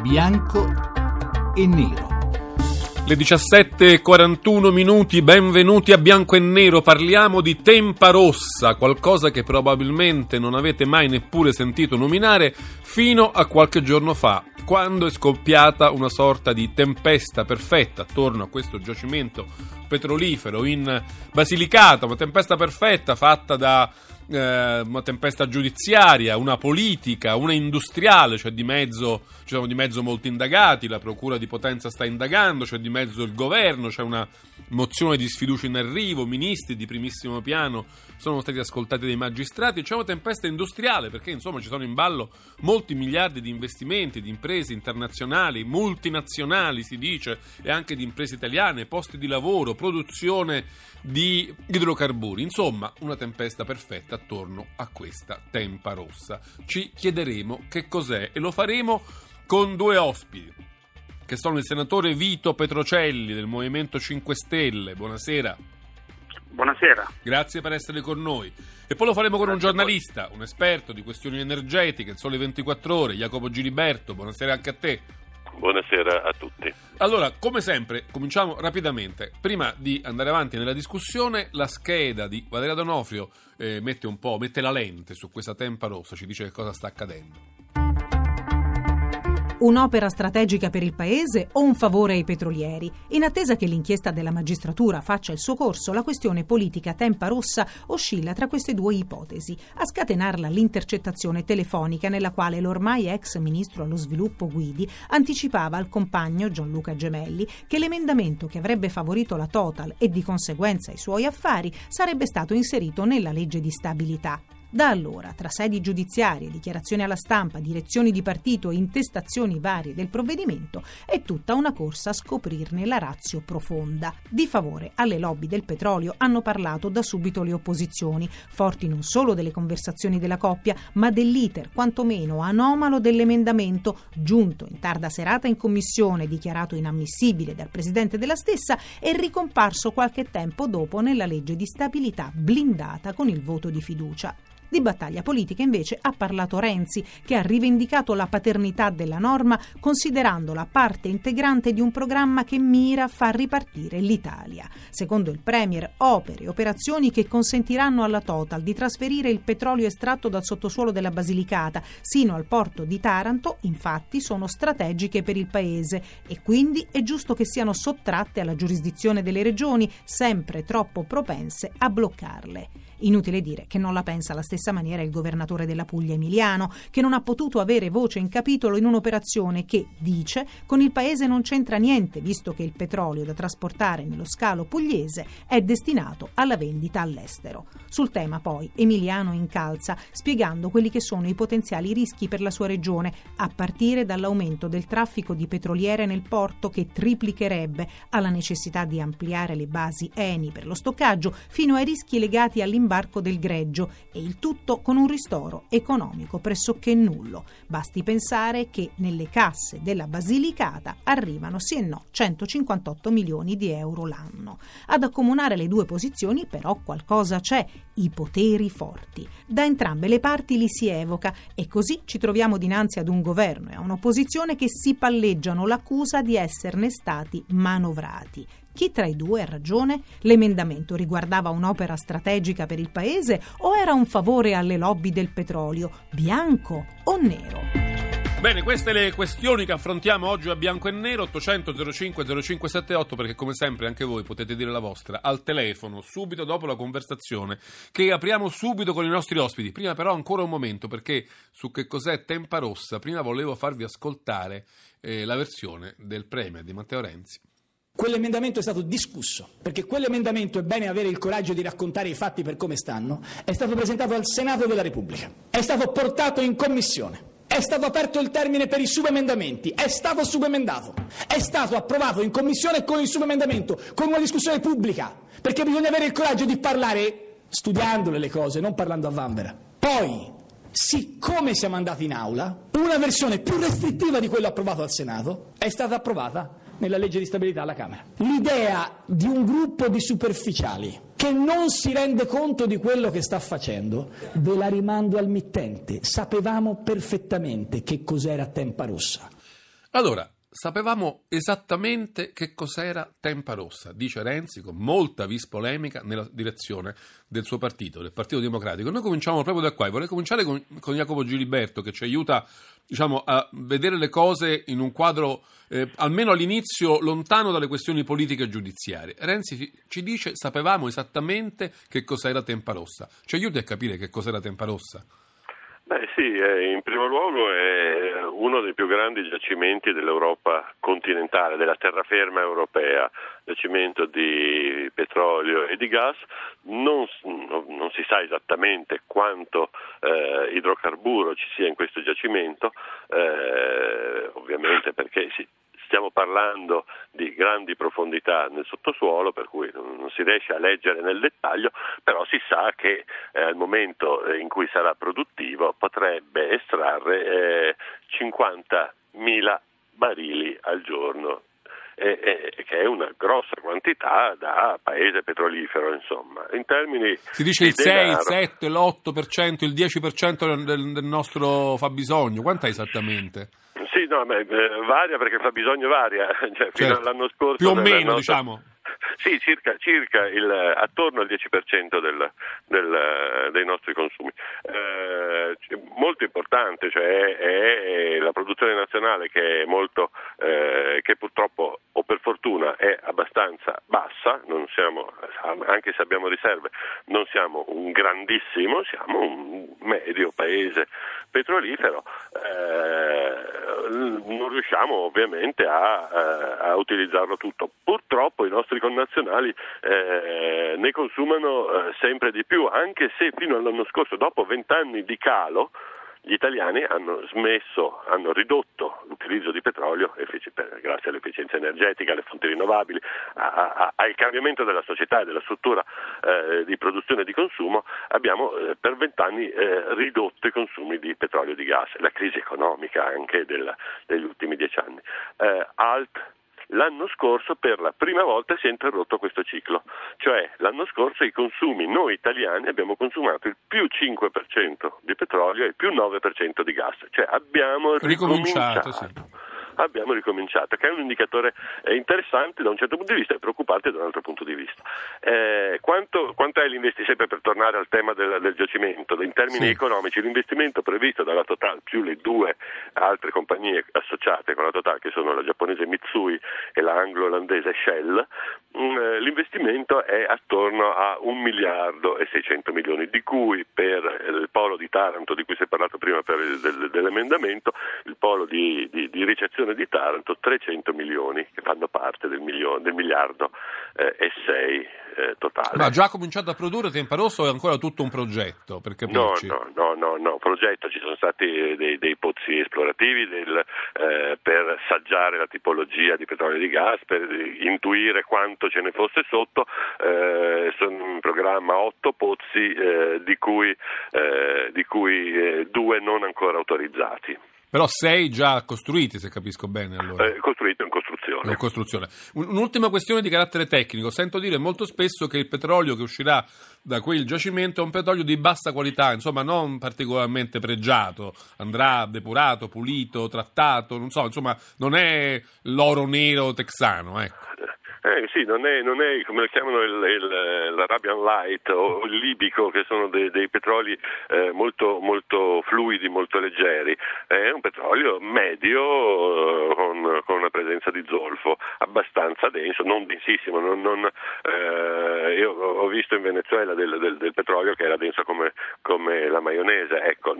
bianco e nero. Le 17.41 minuti, benvenuti a Bianco e Nero, parliamo di Tempa Rossa, qualcosa che probabilmente non avete mai neppure sentito nominare fino a qualche giorno fa, quando è scoppiata una sorta di tempesta perfetta attorno a questo giacimento petrolifero in Basilicata, una tempesta perfetta fatta da eh, una tempesta giudiziaria, una politica, una industriale, cioè di mezzo, ci sono di mezzo molti indagati, la Procura di Potenza sta indagando, c'è di mezzo il governo, c'è una mozione di sfiducia in arrivo, ministri di primissimo piano sono stati ascoltati dai magistrati, c'è una tempesta industriale perché insomma ci sono in ballo molti miliardi di investimenti di imprese internazionali, multinazionali si dice, e anche di imprese italiane, posti di lavoro, produzione di idrocarburi, insomma una tempesta perfetta attorno a questa tempa rossa. Ci chiederemo che cos'è e lo faremo con due ospiti che sono il senatore Vito Petrocelli del Movimento 5 Stelle. Buonasera. Buonasera. Grazie per essere con noi. E poi lo faremo con un giornalista, un esperto di questioni energetiche, il Sole 24 Ore, Jacopo Giliberto. Buonasera anche a te. Buonasera a tutti. Allora, come sempre, cominciamo rapidamente. Prima di andare avanti nella discussione, la scheda di Valeria Donofrio eh, mette un po', mette la lente su questa tempa rossa, ci dice che cosa sta accadendo. Un'opera strategica per il Paese o un favore ai petrolieri? In attesa che l'inchiesta della magistratura faccia il suo corso, la questione politica Tempa Rossa oscilla tra queste due ipotesi. A scatenarla l'intercettazione telefonica nella quale l'ormai ex ministro allo sviluppo Guidi anticipava al compagno Gianluca Gemelli che l'emendamento che avrebbe favorito la Total e di conseguenza i suoi affari sarebbe stato inserito nella legge di stabilità. Da allora, tra sedi giudiziarie, dichiarazioni alla stampa, direzioni di partito e intestazioni varie del provvedimento, è tutta una corsa a scoprirne la razio profonda. Di favore alle lobby del petrolio hanno parlato da subito le opposizioni, forti non solo delle conversazioni della coppia, ma dell'iter quantomeno anomalo dell'emendamento, giunto in tarda serata in commissione, dichiarato inammissibile dal presidente della stessa e ricomparso qualche tempo dopo nella legge di stabilità blindata con il voto di fiducia. Di battaglia politica invece ha parlato Renzi, che ha rivendicato la paternità della norma considerandola parte integrante di un programma che mira a far ripartire l'Italia. Secondo il Premier, opere e operazioni che consentiranno alla Total di trasferire il petrolio estratto dal sottosuolo della Basilicata sino al porto di Taranto, infatti, sono strategiche per il Paese e quindi è giusto che siano sottratte alla giurisdizione delle regioni, sempre troppo propense a bloccarle. Inutile dire che non la pensa alla stessa maniera il governatore della Puglia Emiliano, che non ha potuto avere voce in capitolo in un'operazione che, dice, con il paese non c'entra niente, visto che il petrolio da trasportare nello scalo pugliese è destinato alla vendita all'estero. Sul tema poi Emiliano incalza, spiegando quelli che sono i potenziali rischi per la sua regione, a partire dall'aumento del traffico di petroliere nel porto che triplicherebbe, alla necessità di ampliare le basi Eni per lo stoccaggio, fino ai rischi legati all'imbarco l'imbarco del greggio e il tutto con un ristoro economico pressoché nullo. Basti pensare che nelle casse della Basilicata arrivano sì e no 158 milioni di euro l'anno. Ad accomunare le due posizioni però qualcosa c'è, i poteri forti. Da entrambe le parti li si evoca e così ci troviamo dinanzi ad un governo e a un'opposizione che si palleggiano l'accusa di esserne stati manovrati. Chi tra i due ha ragione? L'emendamento riguardava un'opera strategica per il Paese o era un favore alle lobby del petrolio, bianco o nero? Bene, queste le questioni che affrontiamo oggi a bianco e nero, 800 05 0578, perché come sempre anche voi potete dire la vostra al telefono, subito dopo la conversazione, che apriamo subito con i nostri ospiti. Prima però ancora un momento, perché su che cos'è Tempa Rossa, prima volevo farvi ascoltare eh, la versione del Premier di Matteo Renzi. Quell'emendamento è stato discusso, perché quell'emendamento, è bene avere il coraggio di raccontare i fatti per come stanno, è stato presentato al Senato della Repubblica, è stato portato in commissione, è stato aperto il termine per i subemendamenti, è stato subemendato, è stato approvato in commissione con il subemendamento, con una discussione pubblica, perché bisogna avere il coraggio di parlare studiandole le cose, non parlando a vanvera. Poi, siccome siamo andati in aula, una versione più restrittiva di quello approvato al Senato è stata approvata nella legge di stabilità alla Camera. L'idea di un gruppo di superficiali che non si rende conto di quello che sta facendo, ve la rimando al mittente. Sapevamo perfettamente che cos'era Tempa Rossa. Allora, sapevamo esattamente che cos'era Tempa Rossa, dice Renzi con molta vis polemica nella direzione del suo partito, del Partito Democratico. Noi cominciamo proprio da qua e vorrei cominciare con, con Jacopo Giliberto che ci aiuta diciamo, a vedere le cose in un quadro eh, almeno all'inizio lontano dalle questioni politiche e giudiziarie. Renzi ci dice sapevamo esattamente che cos'era Tempa Rossa. Ci aiuti a capire che cos'era Tempa Rossa? Beh sì, in primo luogo è uno dei più grandi giacimenti dell'Europa continentale, della terraferma europea, giacimento di petrolio e di gas, non, non si sa esattamente quanto eh, idrocarburo ci sia in questo giacimento, eh, ovviamente perché si, stiamo parlando di grandi profondità nel sottosuolo, per cui non si riesce a leggere nel dettaglio, però si sa che eh, al momento in cui sarà produttivo potrebbe estrarre eh, 50.000 barili al giorno eh, che è una grossa quantità da paese petrolifero, insomma. In termini si dice il 6, denaro, il 7, l'8%, il 10% del, del nostro fabbisogno, quant'è esattamente? No, beh, varia perché il fabbisogno varia, cioè, certo. fino all'anno scorso... Più o meno, nostra... diciamo. Sì, circa, circa il, attorno al 10% del, del, dei nostri consumi. Eh, molto importante, cioè è, è, la produzione nazionale che, molto, eh, che purtroppo o per fortuna è abbastanza bassa, siamo, anche se abbiamo riserve, non siamo un grandissimo, siamo un medio paese petrolifero. Eh, non riusciamo ovviamente a, eh, a, utilizzarlo tutto. Purtroppo i nostri connazionali eh, ne consumano eh, sempre di più, anche se fino all'anno scorso, dopo vent'anni di calo, gli italiani hanno smesso, hanno ridotto l'utilizzo di petrolio grazie all'efficienza energetica, alle fonti rinnovabili, a, a, al cambiamento della società e della struttura eh, di produzione e di consumo, abbiamo eh, per vent'anni eh, ridotto i consumi di petrolio e di gas, la crisi economica anche del, degli ultimi dieci anni. Eh, alt L'anno scorso per la prima volta si è interrotto questo ciclo, cioè l'anno scorso i consumi, noi italiani abbiamo consumato il più 5% di petrolio e il più 9% di gas, cioè abbiamo ricominciato. Sì abbiamo ricominciato, che è un indicatore eh, interessante da un certo punto di vista e preoccupante da un altro punto di vista. Eh, quanto, quanto, è l'investimento, sempre per tornare al tema del, del giacimento, in termini sì. economici, l'investimento previsto dalla Total più le due altre compagnie associate con la Total, che sono la giapponese Mitsui e la anglo-olandese Shell, mh, mm, eh, l'investimento è attorno a un miliardo e 600 milioni, di cui per il polo di Taranto, di cui si è parlato prima per il, del, dell'emendamento, il polo di, di, di ricezione di Taranto 300 milioni che fanno parte del, milione, del miliardo eh, e 6 eh, totale. Ma ha già cominciato a produrre Tempa Rosso o è ancora tutto un progetto? Per no, no, no, no, no, progetto, ci sono stati dei, dei pozzi esplorativi del, eh, per saggiare la tipologia di petrolio e di gas, per intuire quanto ce ne fosse sotto, eh, sono in programma otto pozzi eh, di cui, eh, di cui due non ancora autorizzati. Però sei già costruiti, se capisco bene. Allora. Eh, costruito in costruzione. in costruzione. Un'ultima questione di carattere tecnico. Sento dire molto spesso che il petrolio che uscirà da quel giacimento è un petrolio di bassa qualità, insomma non particolarmente pregiato, andrà depurato, pulito, trattato, non so, insomma non è l'oro nero texano. Ecco. Eh, sì, non è, non è, come lo chiamano il, il, l'Arabian Light o il libico, che sono dei, dei petroli eh, molto, molto, fluidi, molto leggeri. È un petrolio medio eh, con, con, una presenza di zolfo abbastanza denso, non densissimo. Non, non, eh, io ho visto in Venezuela del, del, del, petrolio che era denso come, come la maionese. Ecco,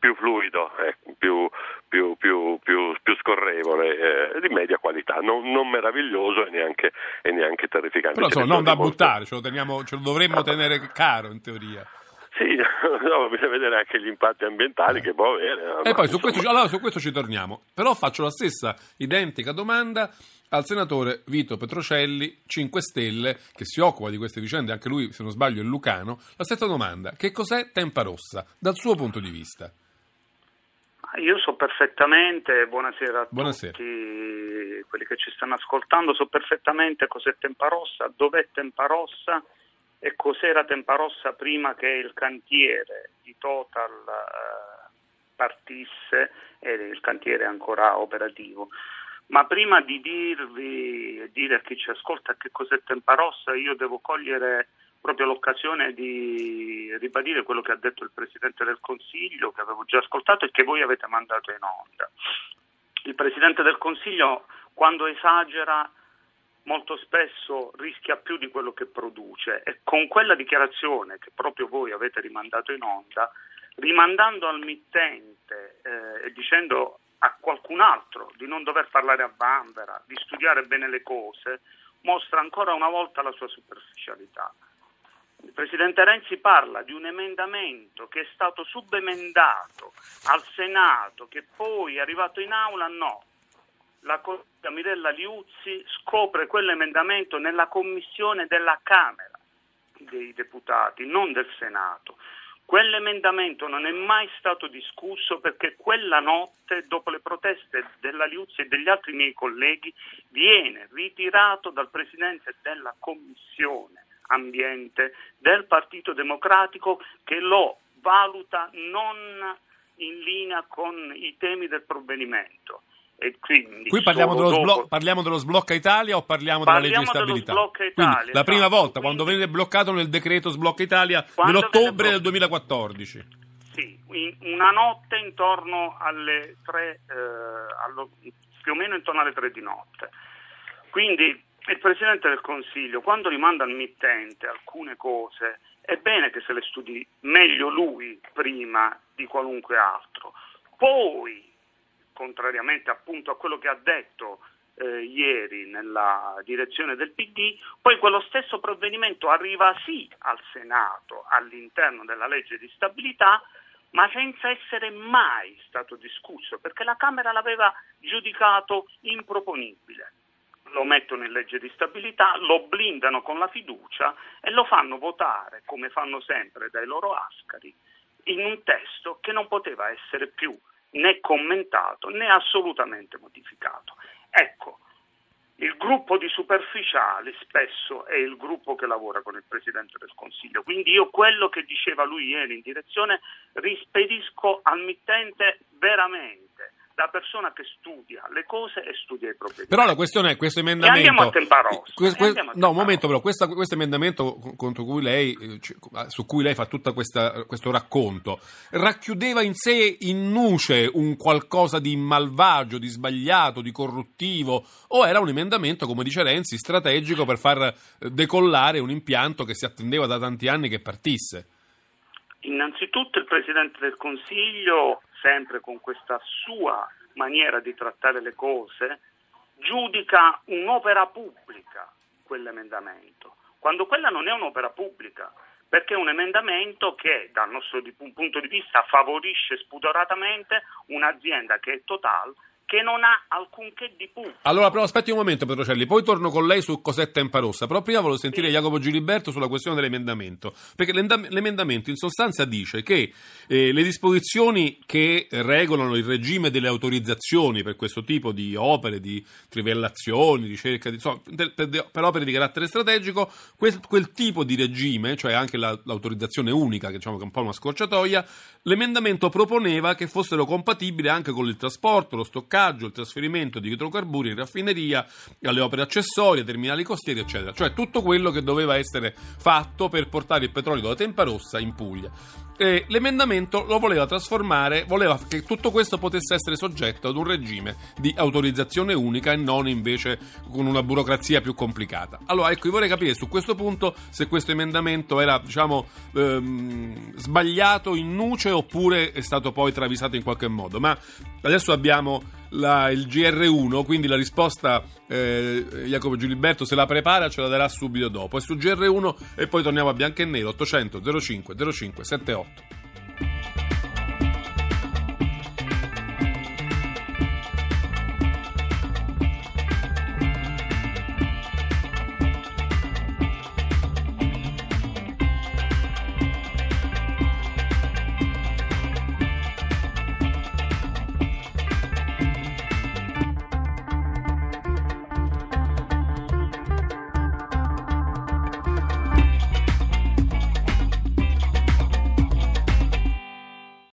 più fluido, eh, più, più, più, più scorrevole, eh, di media qualità, non, non meraviglioso e neanche, e neanche, terrificante. Però insomma, non da molto... buttare, ce lo, teniamo, ce lo dovremmo tenere caro in teoria. Sì, no, bisogna vedere anche gli impatti ambientali eh. che può avere. E poi su questo, allora, su questo ci torniamo. Però faccio la stessa identica domanda al senatore Vito Petrocelli, 5 Stelle, che si occupa di queste vicende, anche lui, se non sbaglio, è lucano. La stessa domanda: che cos'è Tempa Rossa dal suo punto di vista? Io so perfettamente, buonasera a buonasera. tutti quelli che ci stanno ascoltando, so perfettamente cos'è Tempa Rossa, dov'è Tempa Rossa e cos'era Tempa Rossa prima che il cantiere di Total eh, partisse e il cantiere è ancora operativo. Ma prima di dirvi e dire a chi ci ascolta che cos'è Tempa Rossa, io devo cogliere proprio l'occasione di ribadire quello che ha detto il Presidente del Consiglio, che avevo già ascoltato e che voi avete mandato in onda. Il Presidente del Consiglio, quando esagera, molto spesso rischia più di quello che produce e con quella dichiarazione che proprio voi avete rimandato in onda, rimandando al mittente eh, e dicendo a qualcun altro di non dover parlare a bambera, di studiare bene le cose, mostra ancora una volta la sua superficialità. Il Presidente Renzi parla di un emendamento che è stato subemendato al Senato, che poi è arrivato in aula, no. La collega Mirella Liuzzi scopre quell'emendamento nella commissione della Camera dei deputati, non del Senato. Quell'emendamento non è mai stato discusso perché quella notte, dopo le proteste della Liuzzi e degli altri miei colleghi, viene ritirato dal Presidente della Commissione Ambiente del Partito Democratico che lo valuta non in linea con i temi del provvedimento. Qui parliamo dello, dopo... sblo- parliamo dello, sblocca Italia o parliamo, parliamo della legge di stabilità? Italia, Quindi, la prima esatto. volta, quando venne bloccato nel decreto sblocca Italia nell'ottobre del 2014. Sì, una notte intorno alle tre, eh, allo, più o meno intorno alle tre di notte. Quindi il Presidente del Consiglio, quando rimanda al mittente alcune cose, è bene che se le studi meglio lui prima di qualunque altro. Poi contrariamente appunto a quello che ha detto eh, ieri nella direzione del PD, poi quello stesso provvedimento arriva sì al Senato all'interno della legge di stabilità, ma senza essere mai stato discusso, perché la Camera l'aveva giudicato improponibile. Lo mettono in legge di stabilità, lo blindano con la fiducia e lo fanno votare, come fanno sempre dai loro ascari, in un testo che non poteva essere più né commentato né assolutamente modificato. Ecco, il gruppo di superficiali spesso è il gruppo che lavora con il Presidente del Consiglio, quindi io quello che diceva lui ieri in direzione rispedisco al mittente veramente la persona che studia le cose e studia i problemi. Però la questione è questo emendamento. E andiamo a Temparossa. Que- que- no, un momento, però, questa, questo emendamento contro cui lei, eh, su cui lei fa tutto questo racconto racchiudeva in sé in nuce un qualcosa di malvagio, di sbagliato, di corruttivo, o era un emendamento, come dice Renzi, strategico per far eh, decollare un impianto che si attendeva da tanti anni che partisse? Innanzitutto il Presidente del Consiglio sempre con questa sua maniera di trattare le cose, giudica un'opera pubblica quell'emendamento, quando quella non è un'opera pubblica, perché è un emendamento che dal nostro punto di vista favorisce spudoratamente un'azienda che è Total che non ha alcunché di pubblico. Allora, però aspetti un momento, Petrocelli, poi torno con lei su cos'è Tempa Rossa, però prima volevo sentire sì. Jacopo Giliberto sulla questione dell'emendamento, perché l'emendamento in sostanza dice che eh, le disposizioni che regolano il regime delle autorizzazioni per questo tipo di opere, di trivellazioni, ricerca, di, insomma, per, per, opere di carattere strategico, quel, quel tipo di regime, cioè anche la, l'autorizzazione unica, che diciamo che è un po' una scorciatoia, l'emendamento proponeva che fossero compatibili anche con il trasporto, lo stoccaggio, stoccaggio, il trasferimento di idrocarburi in raffineria, alle opere accessorie, terminali costieri, eccetera. Cioè tutto quello che doveva essere fatto per portare il petrolio dalla Tempa Rossa in Puglia. E l'emendamento lo voleva trasformare, voleva che tutto questo potesse essere soggetto ad un regime di autorizzazione unica e non invece con una burocrazia più complicata. Allora, ecco, io vorrei capire su questo punto se questo emendamento era, diciamo, ehm, sbagliato in nuce oppure è stato poi travisato in qualche modo. Ma adesso abbiamo la, il GR1, quindi la risposta eh, Jacopo Giliberto se la prepara ce la darà subito dopo. E su GR1 e poi torniamo a bianco e nero 800 05 05 78.